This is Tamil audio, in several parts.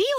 be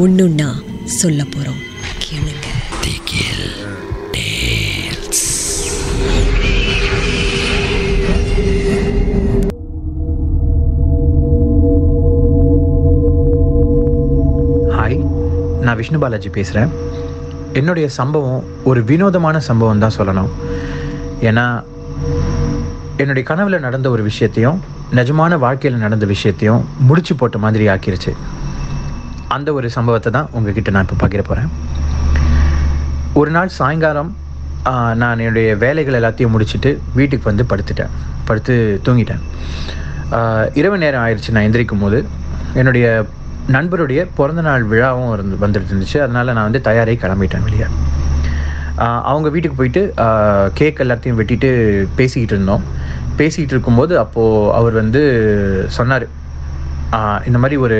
ஒண்ணுன்னா சொல்ல போறோம். கேளுங்க. ஹாய் நான் விஷ்ணு பாலாஜி பேசுகிறேன் என்னுடைய சம்பவம் ஒரு வினோதமான சம்பவம் தான் சொல்லணும். ஏன்னா என்னுடைய கனவுல நடந்த ஒரு விஷயத்தையும் நிஜமான வாழ்க்கையில் நடந்த விஷயத்தையும் முடிச்சு போட்ட மாதிரி ஆக்கிருச்சு. அந்த ஒரு சம்பவத்தை தான் உங்ககிட்ட நான் இப்போ பகிர போகிறேன் ஒரு நாள் சாயங்காலம் நான் என்னுடைய வேலைகள் எல்லாத்தையும் முடிச்சுட்டு வீட்டுக்கு வந்து படுத்துட்டேன். படுத்து தூங்கிட்டேன். இரவு நேரம் ஆயிடுச்சு நான் எந்திரிக்கும் போது என்னுடைய நண்பருடைய பிறந்தநாள் விழாவும் இருந்து வந்துட்டு இருந்துச்சு. அதனால் நான் வந்து தயாராகி கிளம்பிட்டேன் வெளியே. அவங்க வீட்டுக்கு போயிட்டு கேக் எல்லாத்தையும் வெட்டிட்டு பேசிக்கிட்டு இருந்தோம். பேசிக்கிட்டு இருக்கும்போது அப்போது அவர் வந்து சொன்னார் இந்த மாதிரி ஒரு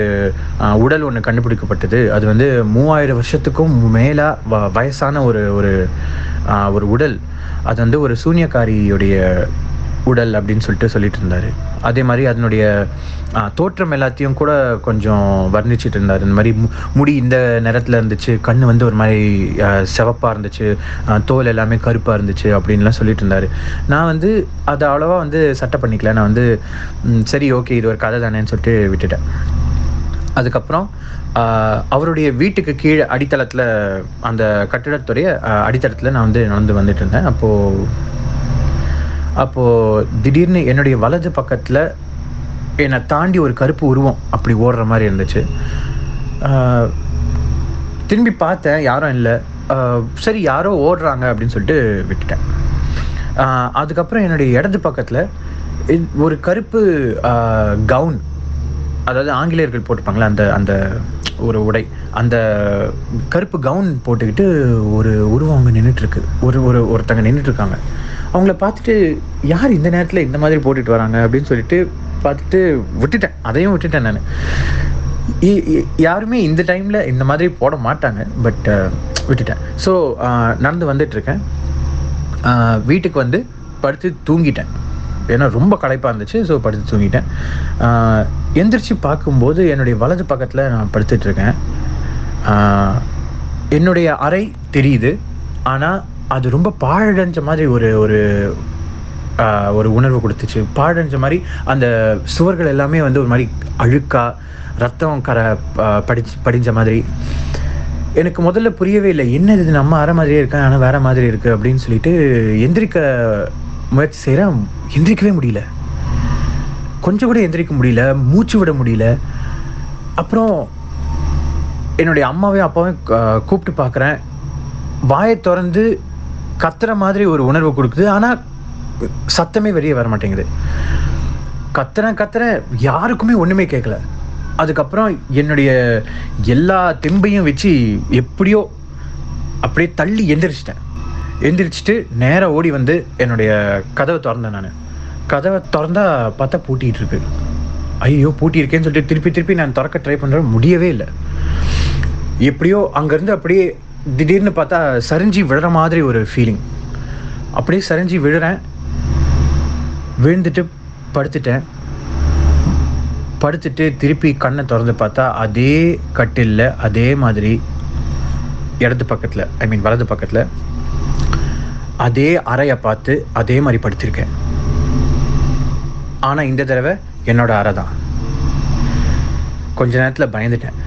உடல் ஒன்று கண்டுபிடிக்கப்பட்டது. அது வந்து மூவாயிரம் வருஷத்துக்கும் மேலாக வ வயசான ஒரு ஒரு ஒரு உடல். அது வந்து ஒரு சூனியக்காரியுடைய உடல் அப்படின்னு சொல்லிட்டு சொல்லிட்டு இருந்தாரு. அதே மாதிரி அதனுடைய தோற்றம் எல்லாத்தையும் கூட கொஞ்சம் வர்ணிச்சிட்டு இருந்தார். இந்த மாதிரி மு- முடி இந்த நிறத்தில் இருந்துச்சு கண்ணு வந்து ஒரு மாதிரி சிவப்பாக சிவப்பா இருந்துச்சு தோல் எல்லாமே கருப்பா இருந்துச்சு அப்படின்லாம் சொல்லிட்டு இருந்தாரு. நான் வந்து அதை அவ்வளவா வந்து சட்டை பண்ணிக்கல. நான் வந்து சரி ஓகே இது ஒரு கதை தானேன்னு சொல்லிட்டு விட்டுட்டேன். அதுக்கப்புறம் அவருடைய வீட்டுக்கு கீழே அடித்தளத்தில் அந்த கட்டிடத்துடைய அடித்தளத்தில் நான் வந்து நடந்து வந்துட்டு இருந்தேன். அப்போது அப்போது திடீர்னு என்னுடைய வலது பக்கத்தில் என்னை தாண்டி ஒரு கருப்பு உருவம் அப்படி ஓடுற மாதிரி இருந்துச்சு. திரும்பி பார்த்தேன் யாரும் இல்லை. சரி யாரோ ஓடுறாங்க அப்படின்னு சொல்லிட்டு விட்டுட்டேன். அதுக்கப்புறம் என்னுடைய இடது பக்கத்தில் ஒரு கருப்பு கவுன் அதாவது ஆங்கிலேயர்கள் போட்டுப்பாங்களே அந்த அந்த ஒரு உடை அந்த கருப்பு கவுன் போட்டுக்கிட்டு ஒரு உருவம் அங்கே நின்றுட்டுருக்கு ஒரு ஒரு ஒருத்தங்க நின்றுட்டுருக்காங்க அவங்கள பார்த்துட்டு யார் இந்த நேரத்தில் இந்த மாதிரி போட்டுட்டு வராங்க? அப்படின்னு சொல்லிட்டு பார்த்துட்டு விட்டுட்டேன். அதையும் விட்டுட்டேன் நான். யாருமே இந்த டைமில் இந்த மாதிரி போட மாட்டாங்க. பட் விட்டுட்டேன். ஸோ நடந்து வந்துட்டுருக்கேன். வீட்டுக்கு வந்து படுத்து தூங்கிட்டேன். ஏன்னா ரொம்ப களைப்பாக இருந்துச்சு. ஸோ படுத்து தூங்கிட்டேன். எந்திரிச்சு பார்க்கும்போது என்னுடைய வலது பக்கத்தில் நான் படுத்துட்ருக்கேன் என்னுடைய அறை தெரியுது. ஆனால் அது ரொம்ப பாழடைஞ்ச மாதிரி ஒரு ஒரு ஒரு உணர்வு கொடுத்துச்சு. பாழடைஞ்ச மாதிரி அந்த சுவர்கள் எல்லாமே வந்து ஒரு மாதிரி அழுக்கா ரத்தம் கரை படிச்சு படிஞ்ச மாதிரி. எனக்கு முதல்ல புரியவே இல்லை என்ன இது நம்ம அரை மாதிரியே இருக்கேன் ஆனால் வேற மாதிரி இருக்கு அப்படின்னு சொல்லிட்டு எந்திரிக்க முயற்சி செய்கிறேன் எந்திரிக்கவே முடியல. கொஞ்சம் கூட எந்திரிக்க முடியல மூச்சு விட முடியல. அப்புறம் என்னுடைய அம்மாவையும் அப்பாவையும் கூப்பிட்டு பார்க்குறேன். வாயை திறந்து கத்துற மாதிரி ஒரு உணர்வு கொடுக்குது. ஆனால் சத்தமே வெளியே வர மாட்டேங்குது. கத்துறேன் கத்துறேன் யாருக்குமே ஒன்றுமே கேட்கல அதுக்கப்புறம் என்னுடைய எல்லா தெம்பையும் வச்சு எப்படியோ அப்படியே தள்ளி எந்திரிச்சிட்டேன். எந்திரிச்சிட்டு நேராக ஓடி வந்து என்னுடைய கதவை திறந்தேன் நான். கதவை திறந்தா பார்த்தா பூட்டிகிட்டு இருக்கு. ஐயோ பூட்டியிருக்கேன்னு சொல்லிட்டு திருப்பி திருப்பி நான் திறக்க ட்ரை பண்ணுறேன் முடியவே இல்லை. எப்படியோ அங்கேருந்து அப்படியே திடீர்னு பார்த்தா சரிஞ்சு விழுற மாதிரி ஒரு ஃபீலிங் அப்படியே சரிஞ்சு விழுறேன். விழுந்துட்டு படுத்துட்டேன். படுத்துட்டு திருப்பி கண்ணை திறந்து பார்த்தா அதே கட்டிலில் அதே மாதிரி இடது பக்கத்தில் ஐ மீன் வலது பக்கத்தில் அதே அறையை பார்த்து அதே மாதிரி படுத்திருக்கேன். ஆனால் இந்த தடவை என்னோட அறை தான். கொஞ்ச நேரத்தில் பயந்துட்டேன்.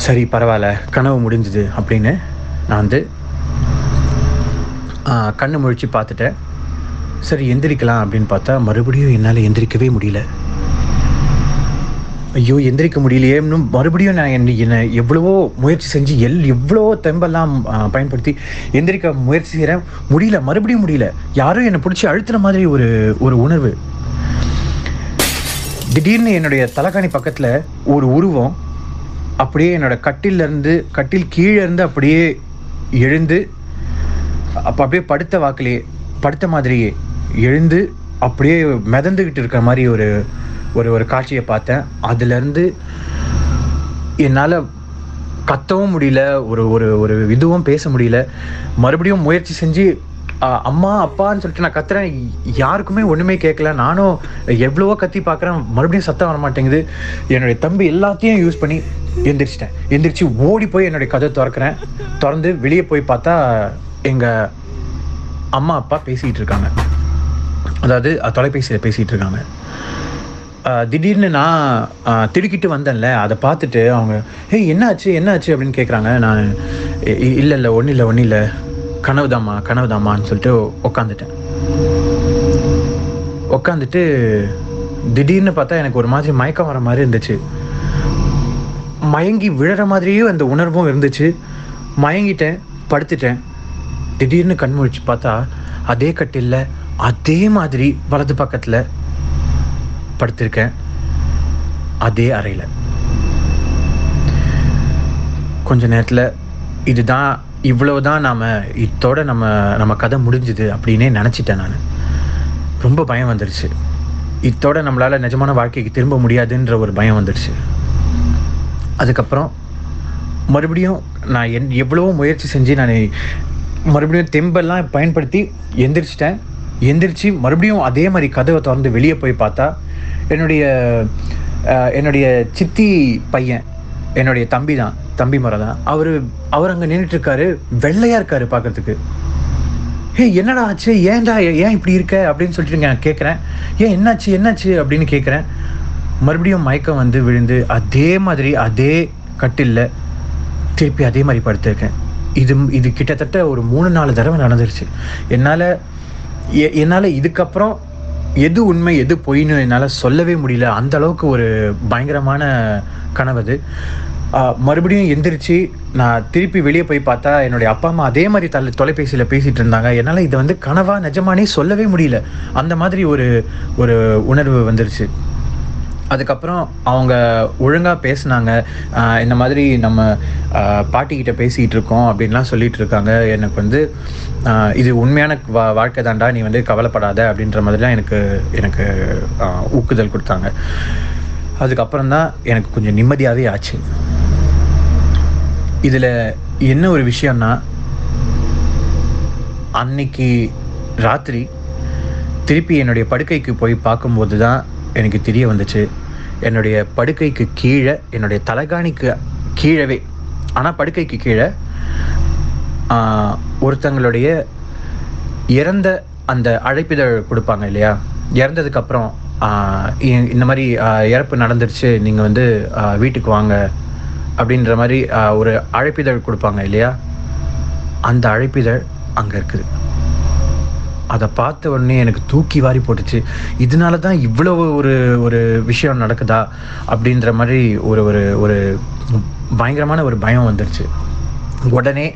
சரி பரவாயில்ல கனவு முடிஞ்சுது அப்படின்னு நான் வந்து ஆ, கண்ணு முழிச்சு பார்த்துட்டேன். சரி எந்திரிக்கலாம் அப்படின்னு பார்த்தா மறுபடியும் என்னால் எந்திரிக்கவே முடியல. ஐயோ எந்திரிக்க முடியலையேன்னு மறுபடியும் நான் என்ன என்னை எவ்வளவோ முயற்சி செஞ்சு எல் எவ்வளவோ தெம்பெல்லாம் பயன்படுத்தி எந்திரிக்க முயற்சி செய்கிறேன் முடியல மறுபடியும் முடியல. யாரும் என்னை பிடிச்சி அழுத்துன மாதிரி ஒரு ஒரு உணர்வு. திடீர்னு என்னுடைய தலைகாணி பக்கத்தில் ஒரு உருவம் அப்படியே என்னோட கட்டிலேருந்து கட்டில் கீழே இருந்து அப்படியே எழுந்து அப்போ அப்படியே படுத்த வாக்கிலேயே படுத்த மாதிரியே எழுந்து அப்படியே மிதந்துக்கிட்டு இருக்கிற மாதிரி ஒரு ஒரு ஒரு காட்சியை பார்த்தேன். அதுலேருந்து என்னால் கத்தவும் முடியல ஒரு ஒரு ஒரு இதுவும் பேச முடியல. மறுபடியும் முயற்சி செஞ்சு அம்மா அப்பான்னு சொல்லிட்டு நான் கத்துறேன். யாருக்குமே ஒன்றுமே கேட்கல நானும் எவ்வளவோ கத்தி பார்க்குறேன். மறுபடியும் சத்தம் வர மாட்டேங்குது என்னுடைய தம்பி எல்லாத்தையும் யூஸ் பண்ணி எந்திரிச்சிட்டேன். எந்திரிச்சு ஓடி போய் என்னுடைய கதை திறக்கிறேன். திறந்து வெளியே போய் பார்த்தா எங்கள் அம்மா அப்பா பேசிகிட்டு இருக்காங்க. அதாவது தொலைபேசியில் பேசிகிட்டு இருக்காங்க. திடீர்னு நான் திடுக்கிட்டு வந்தேன்ல. அதை பார்த்துட்டு அவங்க ஏய் என்னாச்சு? என்னாச்சு? அப்படின்னு கேட்குறாங்க நான் இல்லை இல்லை ஒன்றும் இல்லை ஒன்றும் இல்லை. கனவுதாம்மா கனவுதாம்மான்னு சொல்லிட்டு உட்காந்துட்டேன் உட்காந்துட்டு திடீர்னு பார்த்தா எனக்கு ஒரு மாதிரி மயக்கம் வர மாதிரி இருந்துச்சு. மயங்கி விழற மாதிரியே அந்த உணர்வும் இருந்துச்சு. மயங்கிட்டேன் படுத்துட்டேன். திடீர்னு கண் முழிச்சு பார்த்தா அதே கட்டில் அதே மாதிரி வலது பக்கத்தில் படுத்திருக்கேன். அதே அறையில். கொஞ்ச நேரத்தில் இதுதான் இவ்வளவுதான் நாம் இதோட நம்ம நம்ம கதை முடிஞ்சுது அப்படின்னே நினச்சிட்டேன் நான். ரொம்ப பயம் வந்துடுச்சு இதோட நம்மளால் நிஜமான வாழ்க்கைக்கு திரும்ப முடியாதுன்ற ஒரு பயம் வந்துடுச்சு அதுக்கப்புறம் மறுபடியும் நான் என் எவ்வளவோ முயற்சி செஞ்சு நான் மறுபடியும் தெம்பெல்லாம் பயன்படுத்தி எந்திரிச்சிட்டேன். எந்திரிச்சு மறுபடியும் அதே மாதிரி கதவை திறந்து வெளியே போய் பார்த்தா என்னுடைய என்னுடைய சித்தி பையன் என்னுடைய தம்பி தான் தம்பி முறை தான் அவர் அவர் அங்கே நின்றுட்டு வெள்ளையாக இருக்காரு பார்க்கறதுக்கு. ஹே என்னடா ஆச்சு? ஏன்டா ஏன் இப்படி இருக்க? அப்படின்னு சொல்லிட்டு நான் கேட்குறேன் ஏன் என்னாச்சு என்னாச்சு? அப்படின்னு கேட்குறேன் மறுபடியும் மயக்கம் வந்து விழுந்து அதே மாதிரி அதே கட்டில்ல திருப்பி அதே மாதிரி படுத்திருக்கேன். இது இது கிட்டத்தட்ட ஒரு மூணு நாலு தடவை நடந்துருச்சு. என்னால் என்னால் இதுக்கப்புறம் எது உண்மை எது பொய்ன்னு என்னால் சொல்லவே முடியல. அந்த அளவுக்கு ஒரு பயங்கரமான கனவு அது. மறுபடியும் எந்திரிச்சு நான் திருப்பி வெளியே போய் பார்த்தா என்னுடைய அப்பா அம்மா அதே மாதிரி தலை தொலைபேசியில் பேசிகிட்டு இருந்தாங்க. என்னால் இதை வந்து கனவாக நிஜமானே சொல்லவே முடியல. அந்த மாதிரி ஒரு ஒரு உணர்வு வந்துருச்சு. அதுக்கப்புறம் அவங்க ஒழுங்காக பேசினாங்க. இந்த மாதிரி நம்ம பாட்டிக்கிட்ட பேசிகிட்டு இருக்கோம் அப்படின்லாம் சொல்லிட்டு இருக்காங்க. எனக்கு வந்து இது உண்மையான வா வாழ்க்கை தாண்டா நீ வந்து கவலைப்படாத அப்படின்ற மாதிரிலாம் எனக்கு எனக்கு ஊக்குதல் கொடுத்தாங்க. அதுக்கப்புறம் தான் எனக்கு கொஞ்சம் நிம்மதியாகவே ஆச்சு. இதில் என்ன ஒரு விஷயம்னா அன்னைக்கு ராத்திரி திருப்பி என்னுடைய படுக்கைக்கு போய் பார்க்கும்போது தான் எனக்கு தெரிய வந்துச்சு. என்னுடைய படுக்கைக்கு கீழே என்னுடைய தலைகாணிக்கு கீழவே ஆனால் படுக்கைக்கு கீழே ஒருத்தங்களுடைய இறந்த அந்த அழைப்பிதழ் கொடுப்பாங்க இல்லையா? இறந்ததுக்கப்புறம் இ- இந்த மாதிரி இறப்பு நடந்துருச்சு நீங்கள் வந்து வீட்டுக்கு வாங்க அப்படின்ற மாதிரி ஒரு அழைப்பிதழ் கொடுப்பாங்க இல்லையா? அந்த அழைப்பிதழ் அங்கே இருக்குது. அதை பார்த்த உடனே எனக்கு தூக்கி வாரி போட்டுச்சு. இதனால தான் இவ்வளவு ஒரு ஒரு விஷயம் நடக்குதா அப்படின்ற மாதிரி ஒரு ஒரு ஒரு பயங்கரமான ஒரு பயம் வந்துருச்சு. உடனே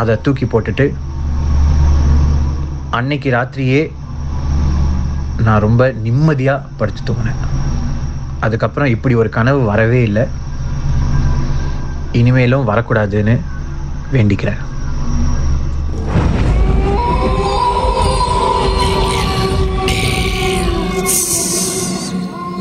அதை தூக்கி போட்டுட்டு அன்னைக்கு ராத்திரியே நான் ரொம்ப நிம்மதியாக படுத்து தூங்கினேன். அதுக்கப்புறம் இப்படி ஒரு கனவு வரவே இல்லை. இனிமேலும் வரக்கூடாதுன்னு வேண்டிக்கிறேன்.